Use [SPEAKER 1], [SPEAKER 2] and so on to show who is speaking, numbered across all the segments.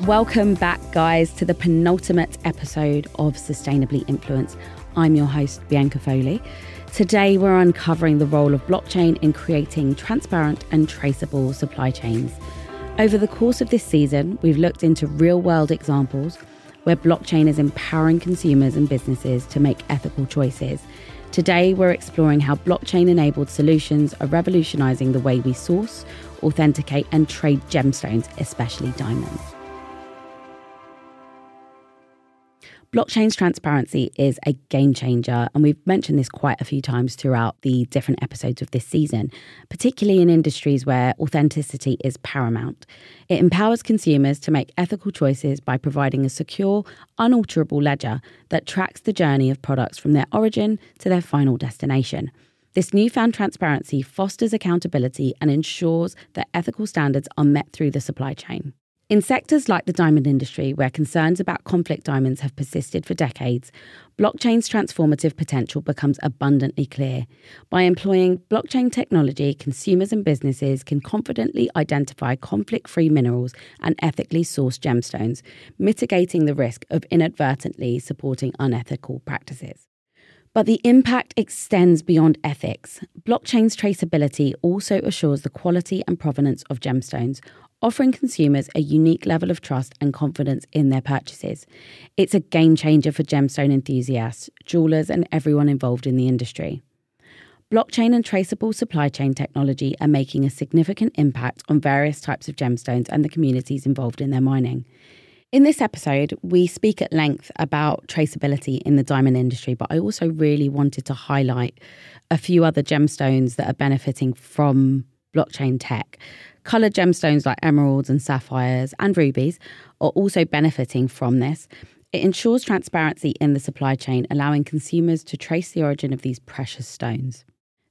[SPEAKER 1] Welcome back, guys, to the penultimate episode of Sustainably Influenced. I'm your host, Bianca Foley. Today, we're uncovering the role of blockchain in creating transparent and traceable supply chains. Over the course of this season, we've looked into real world examples where blockchain is empowering consumers and businesses to make ethical choices. Today, we're exploring how blockchain enabled solutions are revolutionizing the way we source, authenticate, and trade gemstones, especially diamonds. Blockchain's transparency is a game changer, and we've mentioned this quite a few times throughout the different episodes of this season, particularly in industries where authenticity is paramount. It empowers consumers to make ethical choices by providing a secure, unalterable ledger that tracks the journey of products from their origin to their final destination. This newfound transparency fosters accountability and ensures that ethical standards are met through the supply chain. In sectors like the diamond industry, where concerns about conflict diamonds have persisted for decades, blockchain's transformative potential becomes abundantly clear. By employing blockchain technology, consumers and businesses can confidently identify conflict free minerals and ethically sourced gemstones, mitigating the risk of inadvertently supporting unethical practices. But the impact extends beyond ethics. Blockchain's traceability also assures the quality and provenance of gemstones, offering consumers a unique level of trust and confidence in their purchases. It's a game changer for gemstone enthusiasts, jewelers, and everyone involved in the industry. Blockchain and traceable supply chain technology are making a significant impact on various types of gemstones and the communities involved in their mining. In this episode, we speak at length about traceability in the diamond industry, but I also really wanted to highlight a few other gemstones that are benefiting from blockchain tech. Coloured gemstones like emeralds and sapphires and rubies are also benefiting from this. It ensures transparency in the supply chain, allowing consumers to trace the origin of these precious stones.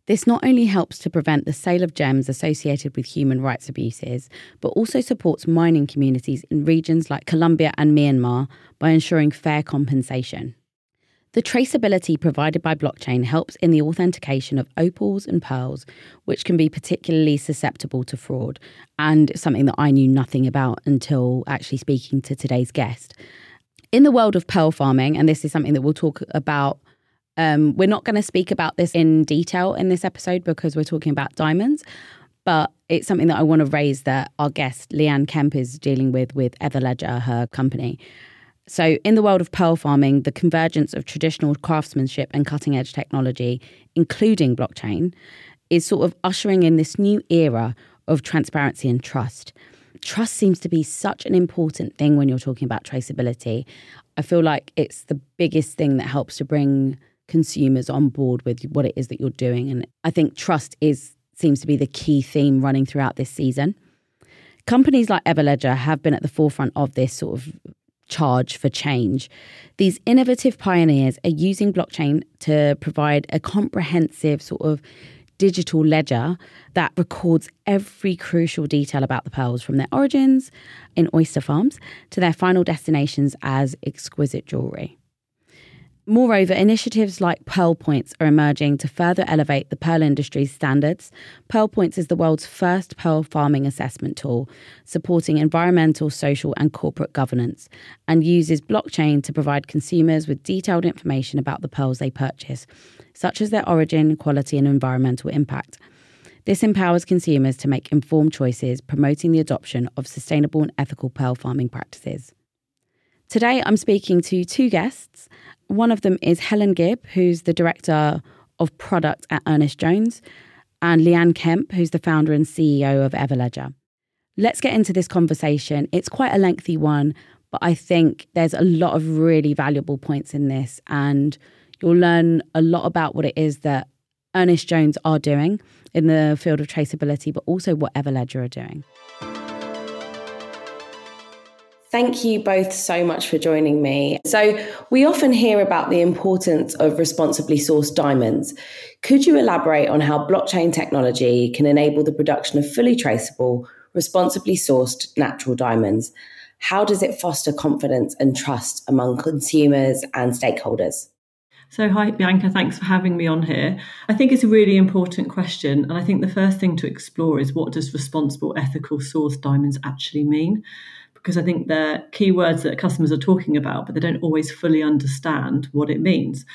[SPEAKER 1] This not only helps to prevent the sale of gems associated with human rights abuses, but also supports mining communities in regions like Colombia and Myanmar by ensuring fair compensation. The traceability provided by blockchain helps in the authentication of opals and pearls, which can be particularly susceptible to fraud, and something that I knew nothing about until actually speaking to today's guest. In the world of pearl farming, and this is something that we'll talk about, um, we're not going to speak about this in detail in this episode because we're talking about diamonds, but it's something that I want to raise that our guest, Leanne Kemp, is dealing with with Everledger, her company. So, in the world of pearl farming, the convergence of traditional craftsmanship and cutting edge technology, including blockchain, is sort of ushering in this new era of transparency and trust. Trust seems to be such an important thing when you're talking about traceability. I feel like it's the biggest thing that helps to bring consumers on board with what it is that you're doing. And I think trust is seems to be the key theme running throughout this season. Companies like Everledger have been at the forefront of this sort of charge for change. These innovative pioneers are using blockchain to provide a comprehensive sort of digital ledger that records every crucial detail about the pearls from their origins in oyster farms to their final destinations as exquisite jewellery. Moreover, initiatives like Pearl Points are emerging to further elevate the pearl industry's standards. Pearl Points is the world's first pearl farming assessment tool, supporting environmental, social, and corporate governance, and uses blockchain to provide consumers with detailed information about the pearls they purchase, such as their origin, quality, and environmental impact. This empowers consumers to make informed choices, promoting the adoption of sustainable and ethical pearl farming practices. Today, I'm speaking to two guests. One of them is Helen Gibb, who's the director of product at Ernest Jones, and Leanne Kemp, who's the founder and CEO of Everledger. Let's get into this conversation. It's quite a lengthy one, but I think there's a lot of really valuable points in this, and you'll learn a lot about what it is that Ernest Jones are doing in the field of traceability, but also what Everledger are doing. Thank you both so much for joining me. So, we often hear about the importance of responsibly sourced diamonds. Could you elaborate on how blockchain technology can enable the production of fully traceable, responsibly sourced natural diamonds? How does it foster confidence and trust among consumers and stakeholders?
[SPEAKER 2] So, hi, Bianca, thanks for having me on here. I think it's a really important question. And I think the first thing to explore is what does responsible, ethical sourced diamonds actually mean? Because I think they're keywords that customers are talking about, but they don't always fully understand what it means.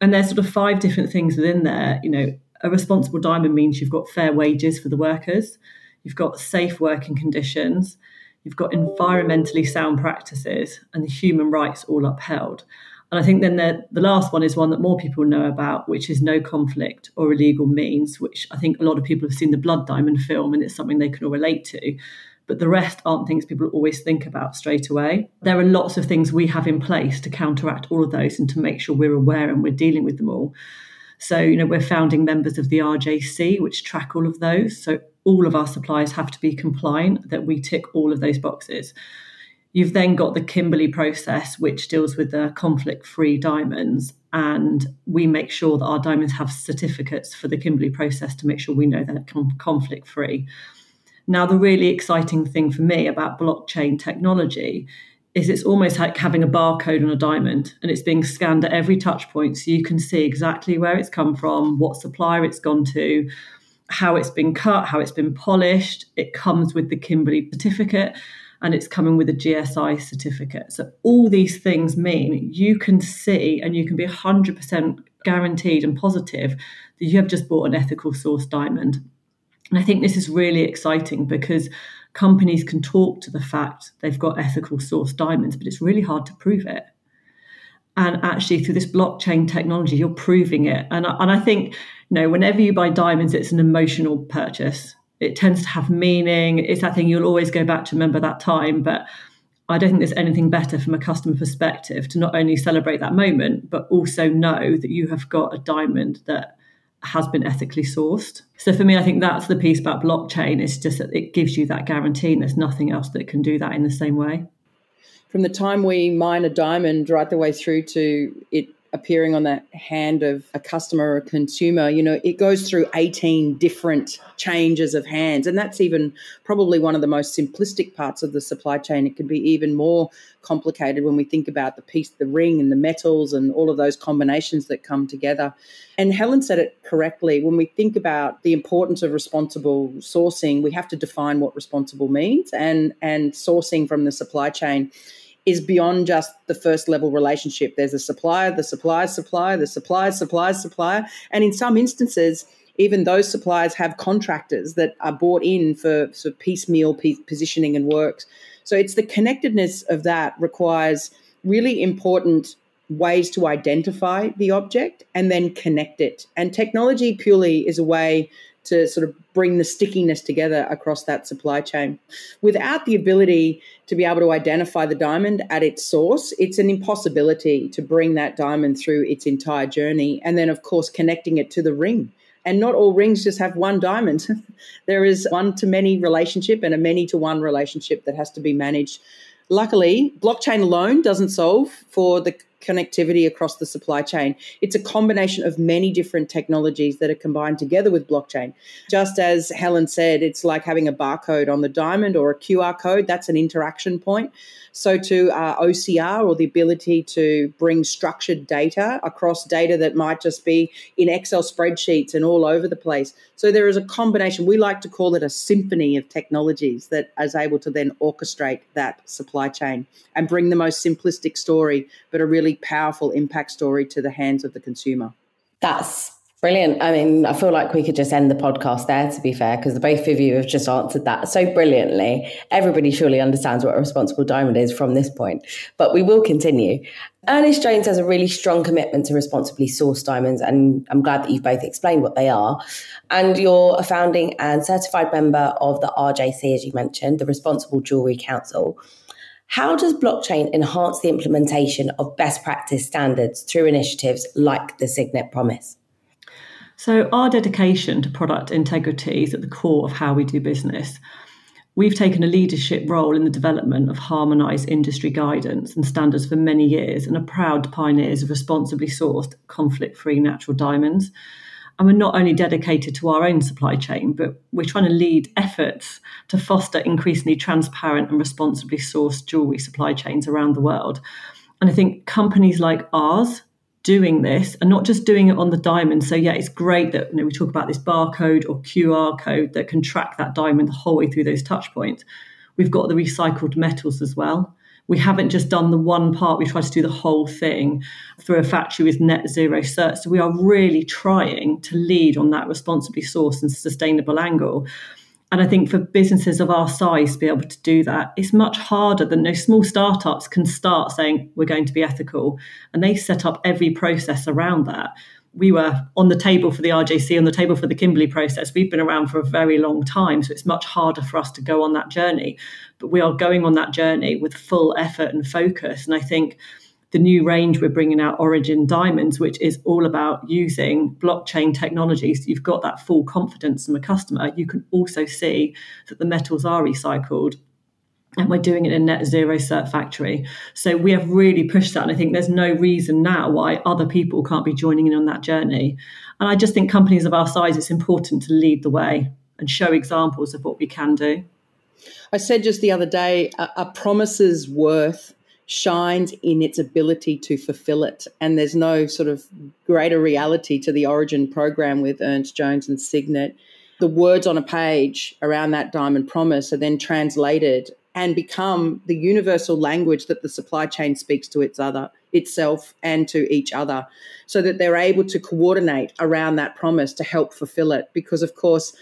[SPEAKER 2] And there's sort of five different things within there. You know, a responsible diamond means you've got fair wages for the workers, you've got safe working conditions, you've got environmentally sound practices, and the human rights all upheld. And I think then the, the last one is one that more people know about, which is no conflict or illegal means, which I think a lot of people have seen the Blood Diamond film and it's something they can all relate to. But the rest aren't things people always think about straight away. There are lots of things we have in place to counteract all of those and to make sure we're aware and we're dealing with them all. So, you know, we're founding members of the RJC, which track all of those. So all of our suppliers have to be compliant, that we tick all of those boxes. You've then got the Kimberley process, which deals with the conflict free diamonds. And we make sure that our diamonds have certificates for the Kimberley process to make sure we know they're conflict free. Now, the really exciting thing for me about blockchain technology is it's almost like having a barcode on a diamond and it's being scanned at every touch point so you can see exactly where it's come from, what supplier it's gone to, how it's been cut, how it's been polished. It comes with the Kimberley certificate and it's coming with a GSI certificate. So all these things mean you can see and you can be 100% guaranteed and positive that you have just bought an ethical source diamond. And I think this is really exciting because companies can talk to the fact they've got ethical source diamonds, but it's really hard to prove it. And actually, through this blockchain technology, you're proving it. And I, and I think, you know, whenever you buy diamonds, it's an emotional purchase it tends to have meaning. It's that thing you'll always go back to remember that time. But I don't think there's anything better from a customer perspective to not only celebrate that moment, but also know that you have got a diamond that has been ethically sourced. So for me, I think that's the piece about blockchain. It's just that it gives you that guarantee, and there's nothing else that can do that in the same way.
[SPEAKER 3] From the time we mine a diamond right the way through to it appearing on the hand of a customer or a consumer, you know, it goes through 18 different changes of hands. And that's even probably one of the most simplistic parts of the supply chain. It can be even more complicated when we think about the piece, the ring and the metals and all of those combinations that come together. And Helen said it correctly. When we think about the importance of responsible sourcing, we have to define what responsible means and, and sourcing from the supply chain is beyond just the first level relationship. There's a supplier, the supplier's supplier, the supplier's supplier's supplier. And in some instances, even those suppliers have contractors that are bought in for sort of piecemeal positioning and works. So it's the connectedness of that requires really important ways to identify the object and then connect it. And technology purely is a way to sort of bring the stickiness together across that supply chain. Without the ability to be able to identify the diamond at its source, it's an impossibility to bring that diamond through its entire journey. And then, of course, connecting it to the ring. And not all rings just have one diamond. there is one to many relationship and a many to one relationship that has to be managed. Luckily, blockchain alone doesn't solve for the connectivity across the supply chain. It's a combination of many different technologies that are combined together with blockchain. Just as Helen said, it's like having a barcode on the diamond or a QR code, that's an interaction point. So, to uh, OCR or the ability to bring structured data across data that might just be in Excel spreadsheets and all over the place. So, there is a combination. We like to call it a symphony of technologies that is able to then orchestrate that supply chain and bring the most simplistic story, but a really powerful impact story to the hands of the consumer.
[SPEAKER 1] That's Brilliant. I mean, I feel like we could just end the podcast there, to be fair, because the both of you have just answered that so brilliantly. Everybody surely understands what a responsible diamond is from this point, but we will continue. Ernest Jones has a really strong commitment to responsibly sourced diamonds, and I'm glad that you've both explained what they are. And you're a founding and certified member of the RJC, as you mentioned, the Responsible Jewellery Council. How does blockchain enhance the implementation of best practice standards through initiatives like the Signet Promise?
[SPEAKER 2] So, our dedication to product integrity is at the core of how we do business. We've taken a leadership role in the development of harmonised industry guidance and standards for many years and are proud pioneers of responsibly sourced, conflict free natural diamonds. And we're not only dedicated to our own supply chain, but we're trying to lead efforts to foster increasingly transparent and responsibly sourced jewellery supply chains around the world. And I think companies like ours doing this and not just doing it on the diamond. So yeah, it's great that you know, we talk about this barcode or QR code that can track that diamond the whole way through those touch points. we've got the recycled metals as well. We haven't just done the one part, we try to do the whole thing through a factory with net zero cert. So we are really trying to lead on that responsibly sourced and sustainable angle. And I think for businesses of our size to be able to do that, it's much harder than those small startups can start saying, we're going to be ethical. And they set up every process around that we were on the table for the RJC, on the table for the Kimberley process. We've been around for a very long time, so it's much harder for us to go on that journey. But we are going on that journey with full effort and focus. And I think the new range we're bringing out, Origin Diamonds, which is all about using blockchain technologies. You've got that full confidence from a customer. You can also see that the metals are recycled and we're doing it in net zero cert factory. So we have really pushed that. And I think there's no reason now why other people can't be joining in on that journey. And I just think companies of our size, it's important to lead the way and show examples of what we can do.
[SPEAKER 3] I said just the other day, a, a promise's worth shines in its ability to fulfill it. And there's no sort of greater reality to the Origin program with Ernest Jones and Signet. The words on a page around that diamond promise are then translated and become the universal language that the supply chain speaks to its other itself and to each other so that they're able to coordinate around that promise to help fulfill it. Because of course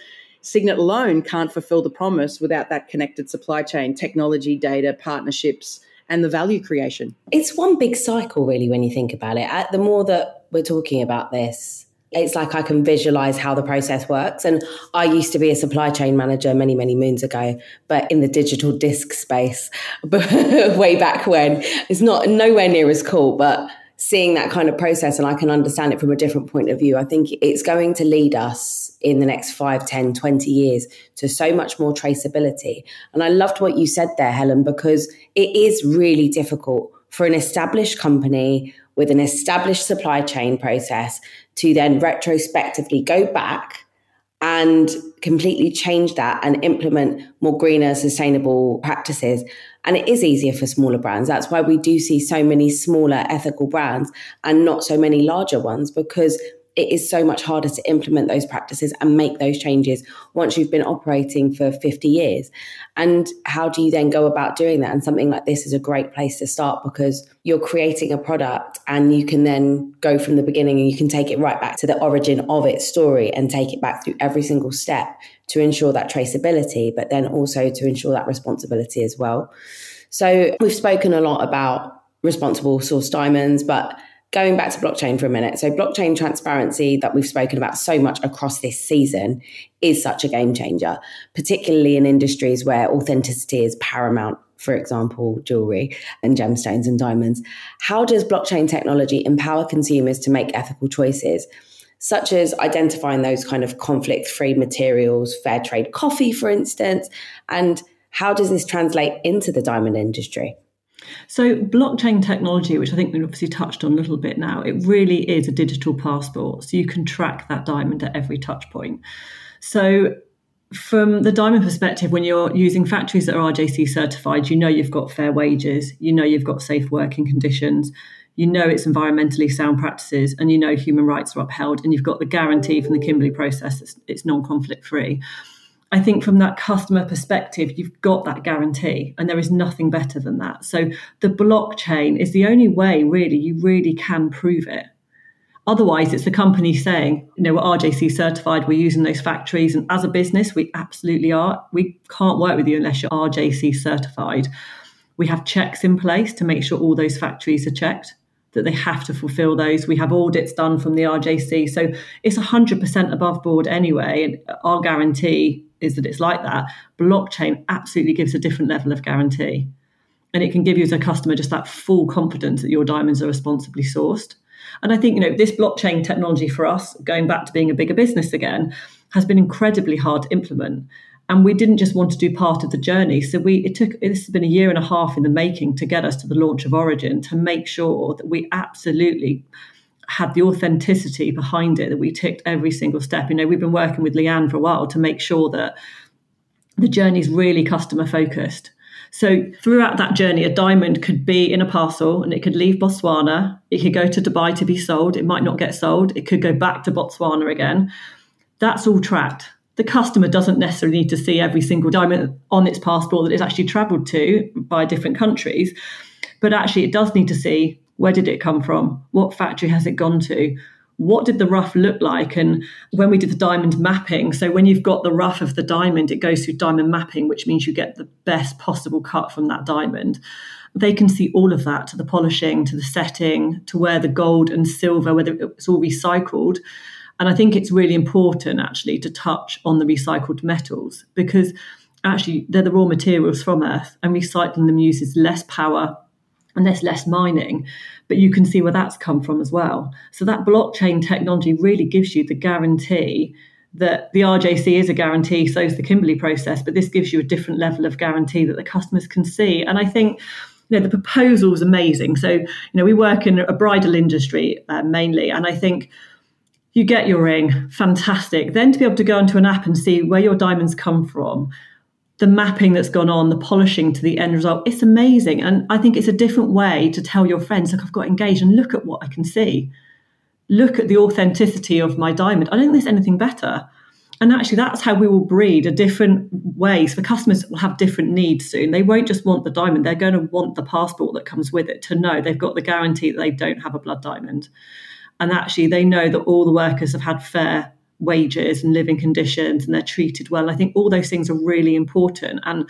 [SPEAKER 3] Signet alone can't fulfill the promise without that connected supply chain technology data partnerships and the value creation.
[SPEAKER 4] It's one big cycle really when you think about it. Uh, the more that we're talking about this it's like I can visualize how the process works. And I used to be a supply chain manager many, many moons ago, but in the digital disc space, way back when. It's not nowhere near as cool, but seeing that kind of process and I can understand it from a different point of view, I think it's going to lead us in the next 5, 10, 20 years to so much more traceability. And I loved what you said there, Helen, because it is really difficult for an established company with an established supply chain process to then retrospectively go back and completely change that and implement more greener, sustainable practices. And it is easier for smaller brands. That's why we do see so many smaller ethical brands and not so many larger ones because it is so much harder to implement those practices and make those changes once you've been operating for 50 years. And how do you then go about doing that? And something like this is a great place to start because you're creating a product and you can then go from the beginning and you can take it right back to the origin of its story and take it back through every single step to ensure that traceability, but then also to ensure that responsibility as well. So we've spoken a lot about responsible source diamonds, but going back to blockchain for a minute. So, blockchain transparency that we've spoken about so much across this season is such a game changer, particularly in industries where authenticity is paramount. For example, jewelry and gemstones and diamonds. How does blockchain technology empower consumers to make ethical choices? Such as identifying those kind of conflict free materials, fair trade coffee, for instance, and how does this translate into the diamond industry?
[SPEAKER 2] So, blockchain technology, which I think we've obviously touched on a little bit now, it really is a digital passport. So, you can track that diamond at every touch point. So, from the diamond perspective, when you're using factories that are RJC certified, you know you've got fair wages, you know you've got safe working conditions, you know it's environmentally sound practices, and you know human rights are upheld, and you've got the guarantee from the Kimberley process it's, it's non conflict free. I think from that customer perspective, you've got that guarantee, and there is nothing better than that. So the blockchain is the only way, really, you really can prove it. Otherwise, it's the company saying, you know, we're RJC certified, we're using those factories. And as a business, we absolutely are. We can't work with you unless you're RJC certified. We have checks in place to make sure all those factories are checked, that they have to fulfill those. We have audits done from the RJC. So it's 100% above board anyway. And our guarantee is that it's like that. Blockchain absolutely gives a different level of guarantee. And it can give you as a customer just that full confidence that your diamonds are responsibly sourced. And I think, you know, this blockchain technology for us, going back to being a bigger business again, has been incredibly hard to implement. And we didn't just want to do part of the journey. So we it took this has been a year and a half in the making to get us to the launch of Origin to make sure that we absolutely had the authenticity behind it that we ticked every single step. You know, we've been working with Leanne for a while to make sure that the journey is really customer focused. So throughout that journey, a diamond could be in a parcel and it could leave Botswana. It could go to Dubai to be sold. It might not get sold. It could go back to Botswana again. That's all tracked. the customer doesn't necessarily need to see every single diamond on its passport that it's actually travelled to by different countries. But actually, it does need to see where did it come from? What factory has it gone to? What did the rough look like? And when we did the diamond mapping, so when you've got the rough of the diamond, it goes through diamond mapping, which means you get the best possible cut from that diamond. They can see all of that to the polishing, to the setting, to where the gold and silver, whether it's all recycled. And I think it's really important actually to touch on the recycled metals because actually they're the raw materials from Earth and recycling them uses less power and there's less mining. But you can see where that's come from as well. So that blockchain technology really gives you the guarantee that the RJC is a guarantee, so is the Kimberley process, but this gives you a different level of guarantee that the customers can see. And I think you know the proposal is amazing. So you know we work in a bridal industry uh, mainly, and I think you get your ring, fantastic. Then to be able to go into an app and see where your diamonds come from, the mapping that's gone on, the polishing to the end result, it's amazing. And I think it's a different way to tell your friends, look, I've got engaged and look at what I can see. Look at the authenticity of my diamond. I don't think there's anything better. And actually, that's how we will breed a different ways for customers will have different needs soon. They won't just want the diamond, they're going to want the passport that comes with it to know they've got the guarantee that they don't have a blood diamond and actually they know that all the workers have had fair wages and living conditions and they're treated well. I think all those things are really important and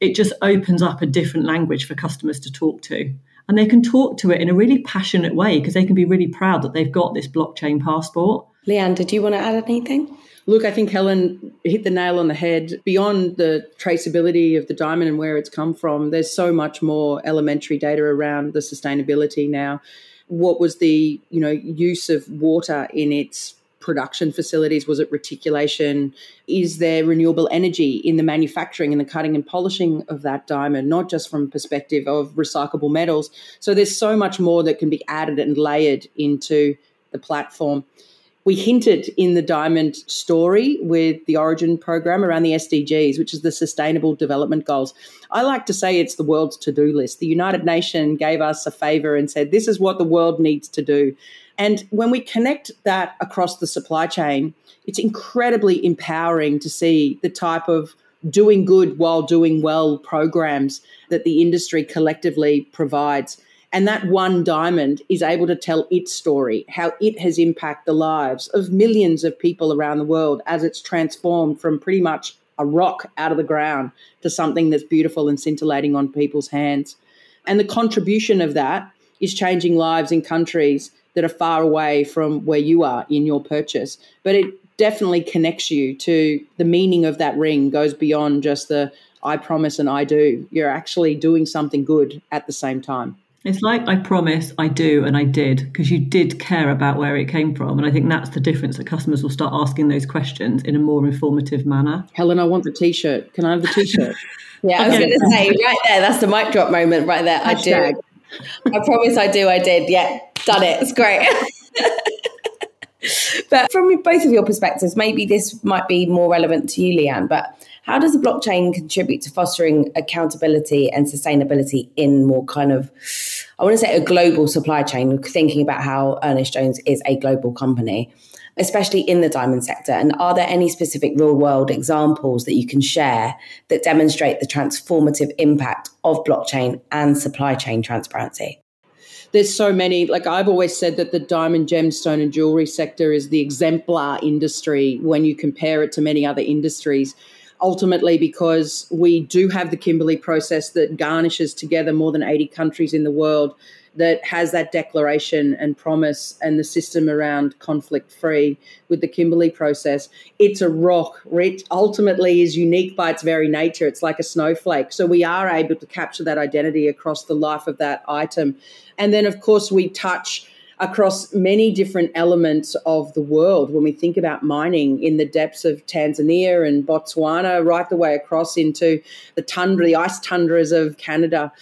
[SPEAKER 2] it just opens up a different language for customers to talk to. And they can talk to it in a really passionate way because they can be really proud that they've got this blockchain passport.
[SPEAKER 1] Leanne, did you want to add anything?
[SPEAKER 3] Look, I think Helen hit the nail on the head. Beyond the traceability of the diamond and where it's come from, there's so much more elementary data around the sustainability now what was the you know use of water in its production facilities? Was it reticulation? Is there renewable energy in the manufacturing and the cutting and polishing of that diamond, not just from perspective of recyclable metals? So there's so much more that can be added and layered into the platform we hinted in the Diamond story with the Origin program around the SDGs, which is the Sustainable Development Goals. I like to say it's the world's to do list. The United Nations gave us a favor and said, this is what the world needs to do. And when we connect that across the supply chain, it's incredibly empowering to see the type of doing good while doing well programs that the industry collectively provides. And that one diamond is able to tell its story, how it has impacted the lives of millions of people around the world as it's transformed from pretty much a rock out of the ground to something that's beautiful and scintillating on people's hands. And the contribution of that is changing lives in countries that are far away from where you are in your purchase. But it definitely connects you to the meaning of that ring, goes beyond just the I promise and I do. You're actually doing something good at the same time.
[SPEAKER 2] It's like I promise, I do, and I did, because you did care about where it came from. And I think that's the difference that customers will start asking those questions in a more informative manner.
[SPEAKER 3] Helen, I want the t shirt. Can I have the t shirt?
[SPEAKER 1] yeah, I was going to say, right there, that's the mic drop moment right there. Hashtag. I do. I promise I do, I did. Yeah, done it. It's great. but from both of your perspectives, maybe this might be more relevant to you, Leanne, but how does the blockchain contribute to fostering accountability and sustainability in more kind of, I want to say a global supply chain, thinking about how Ernest Jones is a global company, especially in the diamond sector? And are there any specific real world examples that you can share that demonstrate the transformative impact of blockchain and supply chain transparency?
[SPEAKER 3] there's so many. Like I've always said that the diamond, gemstone, and jewelry sector is the exemplar industry when you compare it to many other industries ultimately because we do have the Kimberley process that garnishes together more than 80 countries in the world that has that declaration and promise and the system around conflict free with the Kimberley process. It's a rock. It ultimately is unique by its very nature. It's like a snowflake. So we are able to capture that identity across the life of that item. And then, of course, we touch across many different elements of the world when we think about mining in the depths of Tanzania and Botswana, right the way across into the tundra, the ice tundras of Canada.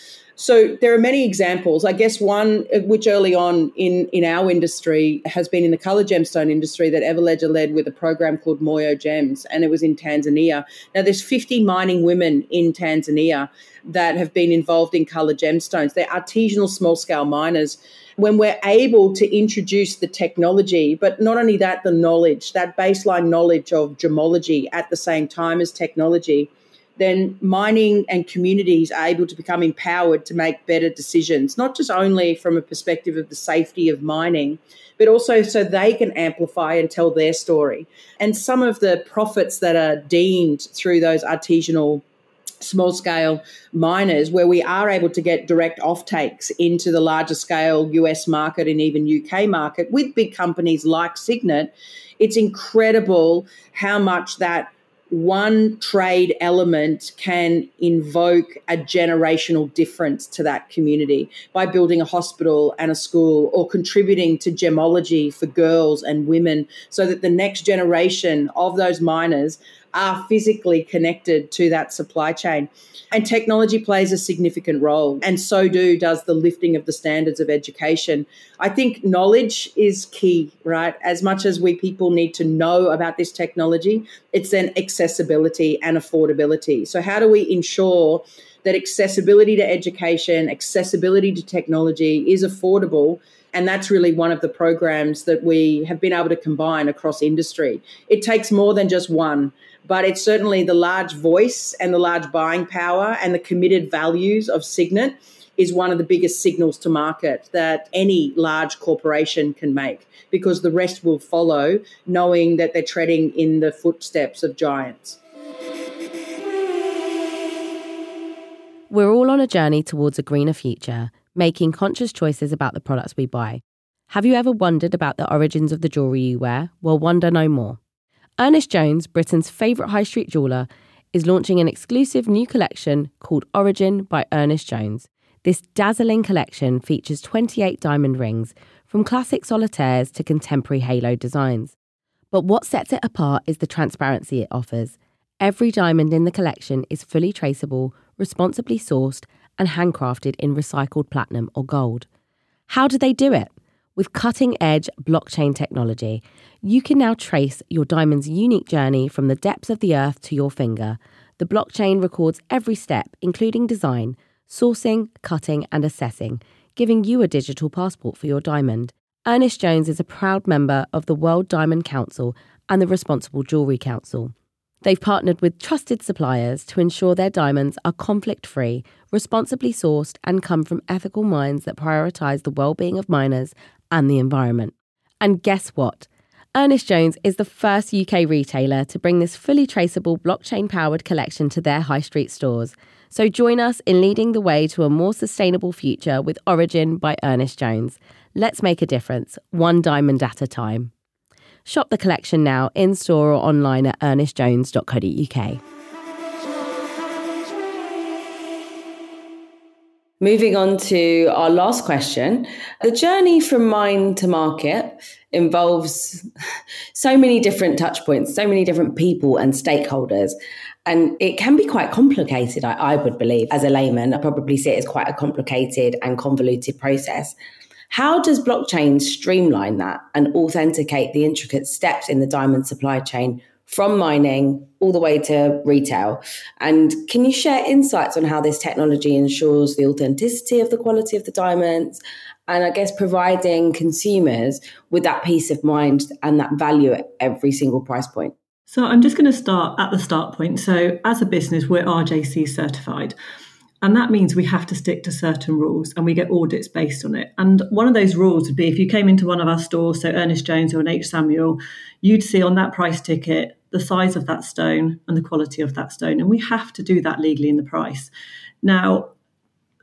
[SPEAKER 3] So there are many examples. I guess one uh, which early on in, in our industry has been in the color gemstone industry that Everledger led with a program called Moyo Gems, and it was in Tanzania. Now there's 50 mining women in Tanzania that have been involved in color gemstones. They're artisanal small scale miners. When we're able to introduce the technology, but not only that, the knowledge, that baseline knowledge of gemology at the same time as technology, then mining and communities are able to become empowered to make better decisions, not just only from a perspective of the safety of mining, but also so they can amplify and tell their story. And some of the profits that are deemed through those artisanal small scale miners where we are able to get direct offtakes into the larger scale US market and even UK market with big companies like Signet, it's incredible how much that one trade element can invoke a generational difference to that community by building a hospital and a school or contributing to gemology for girls and women so that the next generation of those miners are physically connected to that supply chain. And technology plays a significant role, and so do does the lifting of the standards of education. I think knowledge is key, right? As much as we people need to know about this technology, it's then accessibility and affordability. So, how do we ensure that accessibility to education, accessibility to technology is affordable? And that's really one of the programs that we have been able to combine across industry. It takes more than just one but it's certainly the large voice and the large buying power and the committed values of Signet is one of the biggest signals to market that any large corporation can make because the rest will follow, knowing that they're treading in the footsteps of giants.
[SPEAKER 1] We're all on a journey towards a greener future, making conscious choices about the products we buy. Have you ever wondered about the origins of the jewellery you wear? Well, wonder no more. Ernest Jones, Britain's favourite high street jeweller, is launching an exclusive new collection called Origin by Ernest Jones. This dazzling collection features 28 diamond rings, from classic solitaires to contemporary halo designs. But what sets it apart is the transparency it offers. Every diamond in the collection is fully traceable, responsibly sourced, and handcrafted in recycled platinum or gold. How do they do it? With cutting edge blockchain technology, you can now trace your diamond's unique journey from the depths of the earth to your finger. The blockchain records every step, including design, sourcing, cutting, and assessing, giving you a digital passport for your diamond. Ernest Jones is a proud member of the World Diamond Council and the Responsible Jewellery Council. They've partnered with trusted suppliers to ensure their diamonds are conflict free, responsibly sourced, and come from ethical mines that prioritise the well-being of miners and the environment. And guess what? Ernest Jones is the first UK retailer to bring this fully traceable blockchain powered collection to their high street stores. So join us in leading the way to a more sustainable future with Origin by Ernest Jones. Let's make a difference, one diamond at a time. Shop the collection now in store or online at ernestjones.co.uk. Moving on to our last question. The journey from mine to market involves so many different touch points, so many different people and stakeholders. And it can be quite complicated, I, I would believe. As a layman, I probably see it as quite a complicated and convoluted process. How does blockchain streamline that and authenticate the intricate steps in the diamond supply chain from mining all the way to retail. And can you share insights on how this technology ensures the authenticity of the quality of the diamonds? And I guess providing consumers with that peace of mind and that value at every single price point.
[SPEAKER 2] So I'm just going to start at the start point. So as a business, we're RJC certified. And that means we have to stick to certain rules and we get audits based on it. And one of those rules would be if you came into one of our stores, so Ernest Jones or an H. Samuel, you'd see on that price ticket the size of that stone and the quality of that stone. And we have to do that legally in the price. Now,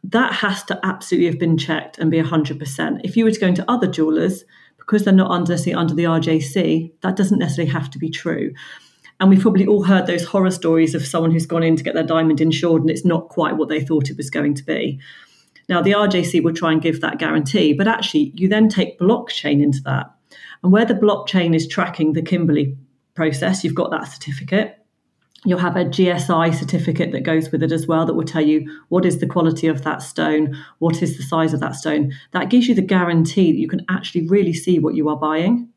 [SPEAKER 2] that has to absolutely have been checked and be 100%. If you were to go into other jewelers, because they're not under, under the RJC, that doesn't necessarily have to be true. And we've probably all heard those horror stories of someone who's gone in to get their diamond insured and it's not quite what they thought it was going to be. Now, the RJC will try and give that guarantee, but actually, you then take blockchain into that. And where the blockchain is tracking the Kimberley process, you've got that certificate. You'll have a GSI certificate that goes with it as well that will tell you what is the quality of that stone, what is the size of that stone. That gives you the guarantee that you can actually really see what you are buying.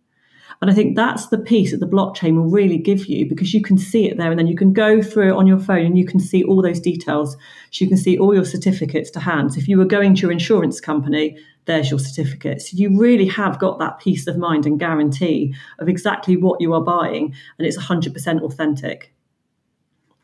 [SPEAKER 2] And I think that's the piece that the blockchain will really give you because you can see it there and then you can go through it on your phone and you can see all those details. So you can see all your certificates to hand. So if you were going to your insurance company, there's your certificate. So you really have got that peace of mind and guarantee of exactly what you are buying and it's 100% authentic.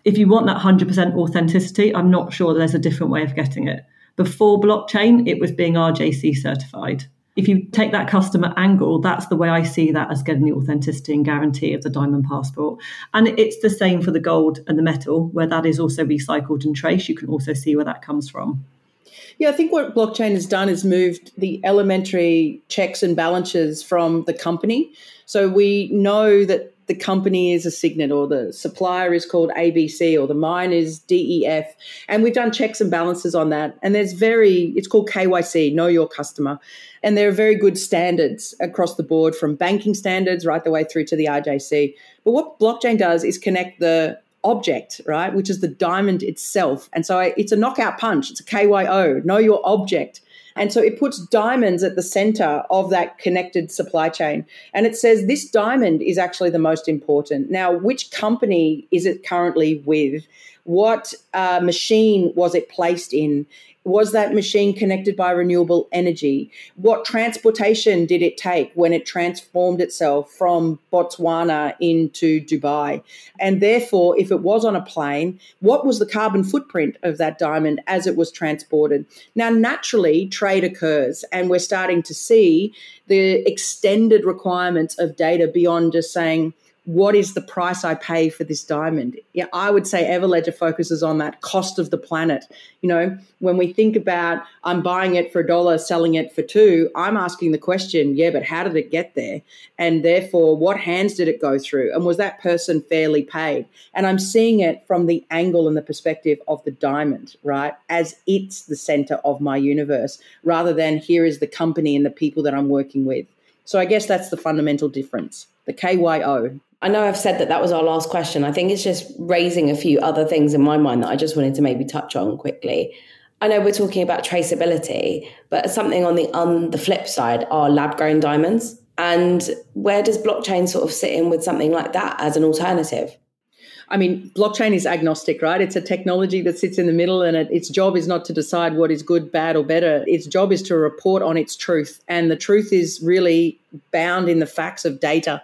[SPEAKER 2] If you want that 100% authenticity, I'm not sure there's a different way of getting it. Before blockchain, it was being RJC certified if you take that customer angle, that's the way I see that as getting the authenticity and guarantee of the diamond passport. And it's the same for the gold and the metal, where that is also recycled and traced. You can also see where that comes from.
[SPEAKER 3] Yeah, I think what blockchain has done is moved the elementary checks and balances from the company. So we know that the company is a signet or the supplier is called ABC or the mine is DEF. And we've done checks and balances on that. And there's very, it's called KYC, know your customer. And there are very good standards across the board from banking standards right the way through to the RJC. But what blockchain does is connect the object, right, which is the diamond itself. And so it's a knockout punch, it's a KYO, know your object. And so it puts diamonds at the center of that connected supply chain. And it says this diamond is actually the most important. Now, which company is it currently with? What uh, machine was it placed in? Was that machine connected by renewable energy? What transportation did it take when it transformed itself from Botswana into Dubai? And therefore, if it was on a plane, what was the carbon footprint of that diamond as it was transported? Now, naturally, trade occurs, and we're starting to see the extended requirements of data beyond just saying, what is the price I pay for this diamond? Yeah, I would say Everledger focuses on that cost of the planet. You know, when we think about I'm buying it for a dollar, selling it for two, I'm asking the question, yeah, but how did it get there? And therefore, what hands did it go through? And was that person fairly paid? And I'm seeing it from the angle and the perspective of the diamond, right? As it's the center of my universe, rather than here is the company and the people that I'm working with. So I guess that's the fundamental difference the KYO.
[SPEAKER 1] I know I've said that that was our last question. I think it's just raising a few other things in my mind that I just wanted to maybe touch on quickly. I know we're talking about traceability, but something on the on the flip side are lab grown diamonds. And where does blockchain sort of sit in with something like that as an alternative?
[SPEAKER 3] I mean, blockchain is agnostic, right? It's a technology that sits in the middle, and it, its job is not to decide what is good, bad, or better. Its job is to report on its truth. And the truth is really bound in the facts of data.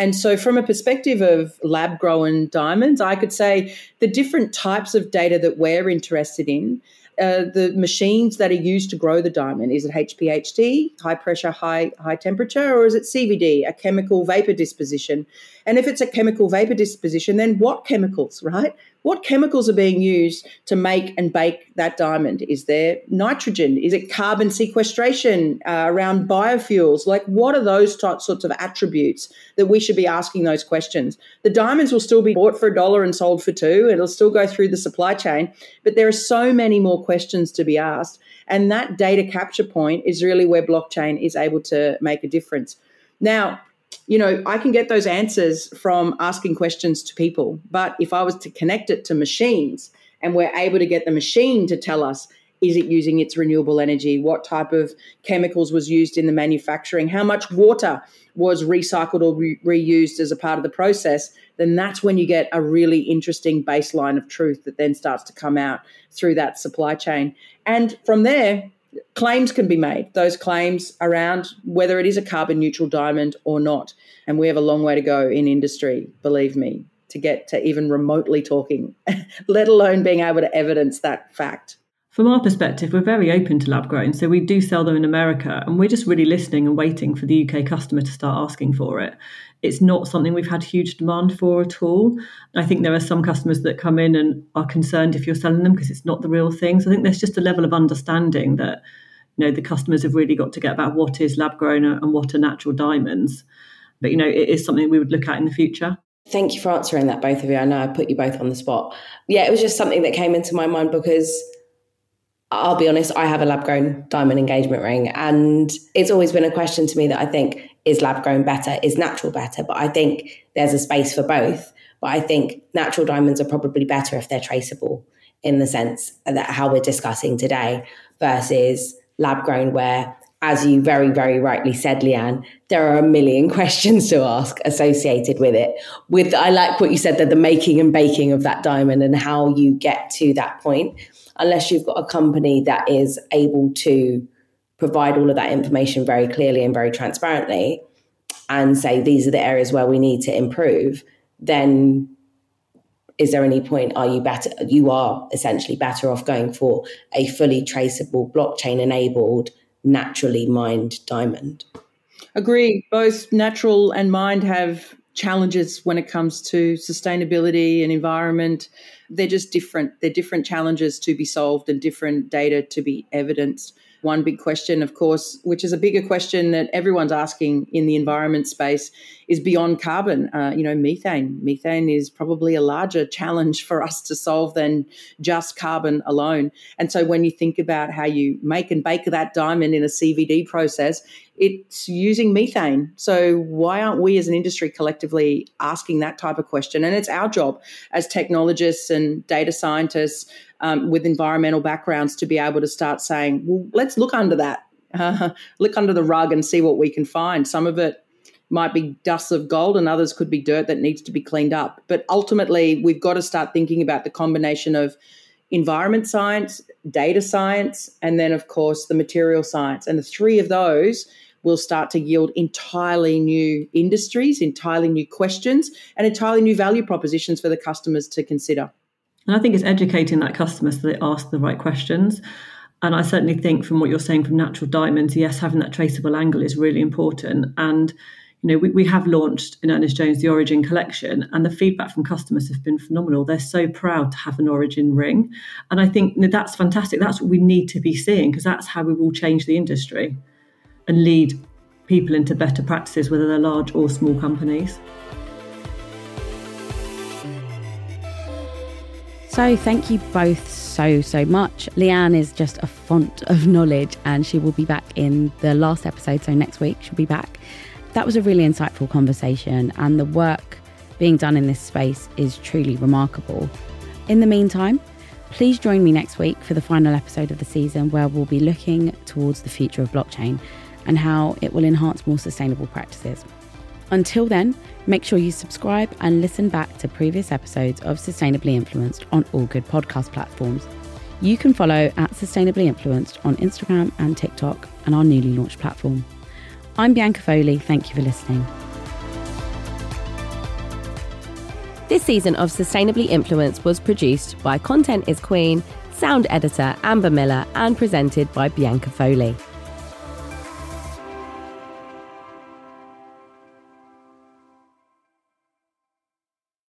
[SPEAKER 3] And so, from a perspective of lab grown diamonds, I could say the different types of data that we're interested in uh, the machines that are used to grow the diamond? Is it HPHT, high pressure, high high temperature, or is it CVD, a chemical vapor disposition? And if it's a chemical vapor disposition, then what chemicals, right? What chemicals are being used to make and bake that diamond? Is there nitrogen? Is it carbon sequestration uh, around biofuels? Like, what are those types, sorts of attributes that we should be asking those questions? The diamonds will still be bought for a dollar and sold for two. It'll still go through the supply chain, but there are so many more questions to be asked. And that data capture point is really where blockchain is able to make a difference. Now, you know, I can get those answers from asking questions to people. But if I was to connect it to machines and we're able to get the machine to tell us, is it using its renewable energy? What type of chemicals was used in the manufacturing? How much water was recycled or re- reused as a part of the process? Then that's when you get a really interesting baseline of truth that then starts to come out through that supply chain. And from there, claims can be made, those claims around whether it is a carbon neutral diamond or not. And we have a long way to go in industry, believe me, to get to even remotely talking, let alone being able to evidence that fact.
[SPEAKER 2] From our perspective, we're very open to lab grown. So we do sell them in America and we're just really listening and waiting for the UK customer to start asking for it. It's not something we've had huge demand for at all. I think there are some customers that come in and are concerned if you're selling them because it's not the real thing. So I think there's just a level of understanding that you know the customers have really got to get about what is lab grown and what are natural diamonds. But you know, it is something we would look at in the future.
[SPEAKER 1] Thank you for answering that, both of you. I know I put you both on the spot. Yeah, it was just something that came into my mind because I'll be honest, I have a lab grown diamond engagement ring. And it's always been a question to me that I think is lab grown better, is natural better? But I think there's a space for both. But I think natural diamonds are probably better if they're traceable in the sense that how we're discussing today versus lab grown, where, as you very, very rightly said, Leanne, there are a million questions to ask associated with it. With I like what you said that the making and baking of that diamond and how you get to that point. Unless you've got a company that is able to provide all of that information very clearly and very transparently and say these are the areas where we need to improve, then is there any point are you better you are essentially better off going for a fully traceable blockchain enabled naturally mined diamond?
[SPEAKER 3] Agree. Both natural and mined have challenges when it comes to sustainability and environment. They're just different. They're different challenges to be solved and different data to be evidenced one big question, of course, which is a bigger question that everyone's asking in the environment space, is beyond carbon. Uh, you know, methane. Methane is probably a larger challenge for us to solve than just carbon alone. And so, when you think about how you make and bake that diamond in a CVD process, it's using methane. So, why aren't we as an industry collectively asking that type of question? And it's our job as technologists and data scientists um, with environmental backgrounds to be able to start saying, well, let's look under that, uh, look under the rug and see what we can find. Some of it might be dust of gold and others could be dirt that needs to be cleaned up. But ultimately, we've got to start thinking about the combination of environment science, data science, and then, of course, the material science. And the three of those will start to yield entirely new industries, entirely new questions, and entirely new value propositions for the customers to consider.
[SPEAKER 2] And I think it's educating that customer so they ask the right questions. And I certainly think from what you're saying from natural diamonds, yes, having that traceable angle is really important. And you know, we, we have launched in Ernest Jones the Origin collection, and the feedback from customers has been phenomenal. They're so proud to have an Origin ring. And I think that's fantastic. That's what we need to be seeing because that's how we will change the industry and lead people into better practices, whether they're large or small companies.
[SPEAKER 1] So, thank you both so, so much. Leanne is just a font of knowledge and she will be back in the last episode. So, next week she'll be back. That was a really insightful conversation, and the work being done in this space is truly remarkable. In the meantime, please join me next week for the final episode of the season where we'll be looking towards the future of blockchain and how it will enhance more sustainable practices. Until then, make sure you subscribe and listen back to previous episodes of Sustainably Influenced on all good podcast platforms. You can follow at Sustainably Influenced on Instagram and TikTok and our newly launched platform. I'm Bianca Foley. Thank you for listening.
[SPEAKER 5] This season of Sustainably Influenced was produced by Content is Queen, sound editor Amber Miller, and presented by Bianca Foley.